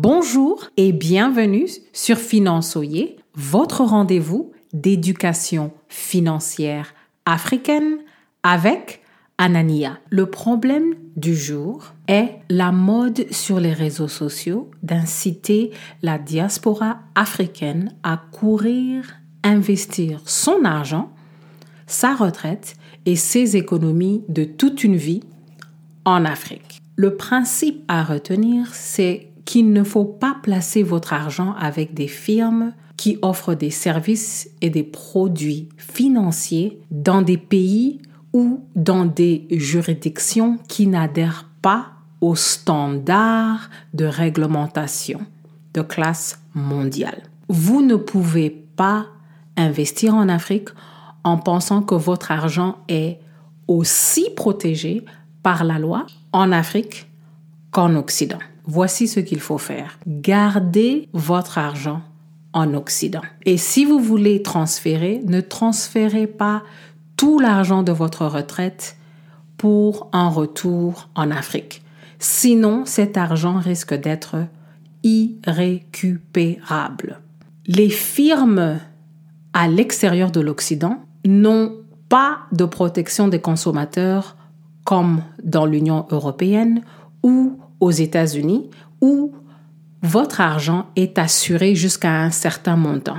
Bonjour et bienvenue sur Finançoyer, votre rendez-vous d'éducation financière africaine avec Anania. Le problème du jour est la mode sur les réseaux sociaux d'inciter la diaspora africaine à courir investir son argent, sa retraite et ses économies de toute une vie en Afrique. Le principe à retenir, c'est qu'il ne faut pas placer votre argent avec des firmes qui offrent des services et des produits financiers dans des pays ou dans des juridictions qui n'adhèrent pas aux standards de réglementation de classe mondiale. Vous ne pouvez pas investir en Afrique en pensant que votre argent est aussi protégé par la loi en Afrique qu'en Occident. Voici ce qu'il faut faire. Gardez votre argent en Occident. Et si vous voulez transférer, ne transférez pas tout l'argent de votre retraite pour un retour en Afrique. Sinon, cet argent risque d'être irrécupérable. Les firmes à l'extérieur de l'Occident n'ont pas de protection des consommateurs comme dans l'Union européenne ou aux États-Unis où votre argent est assuré jusqu'à un certain montant.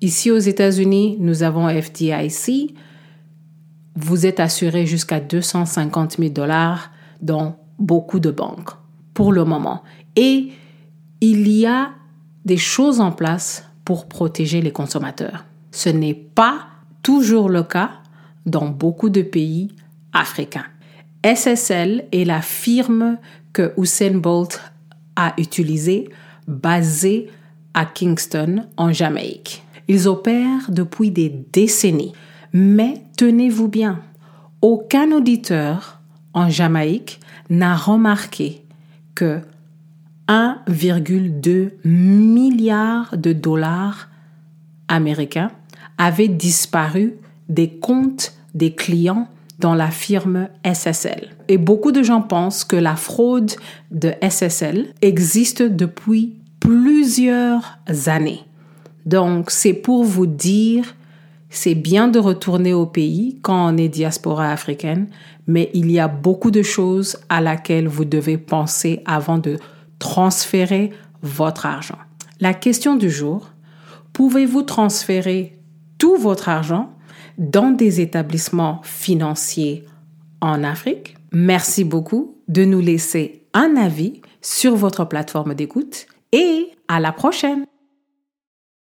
Ici aux États-Unis, nous avons FDIC. Vous êtes assuré jusqu'à 250 000 dollars dans beaucoup de banques pour le moment. Et il y a des choses en place pour protéger les consommateurs. Ce n'est pas toujours le cas dans beaucoup de pays africains. SSL est la firme que Bolt a utilisé basé à Kingston, en Jamaïque. Ils opèrent depuis des décennies. Mais tenez-vous bien, aucun auditeur en Jamaïque n'a remarqué que 1,2 milliard de dollars américains avaient disparu des comptes des clients dans la firme SSL. Et beaucoup de gens pensent que la fraude de SSL existe depuis plusieurs années. Donc, c'est pour vous dire, c'est bien de retourner au pays quand on est diaspora africaine, mais il y a beaucoup de choses à laquelle vous devez penser avant de transférer votre argent. La question du jour, pouvez-vous transférer tout votre argent dans des établissements financiers en Afrique. Merci beaucoup de nous laisser un avis sur votre plateforme d'écoute et à la prochaine.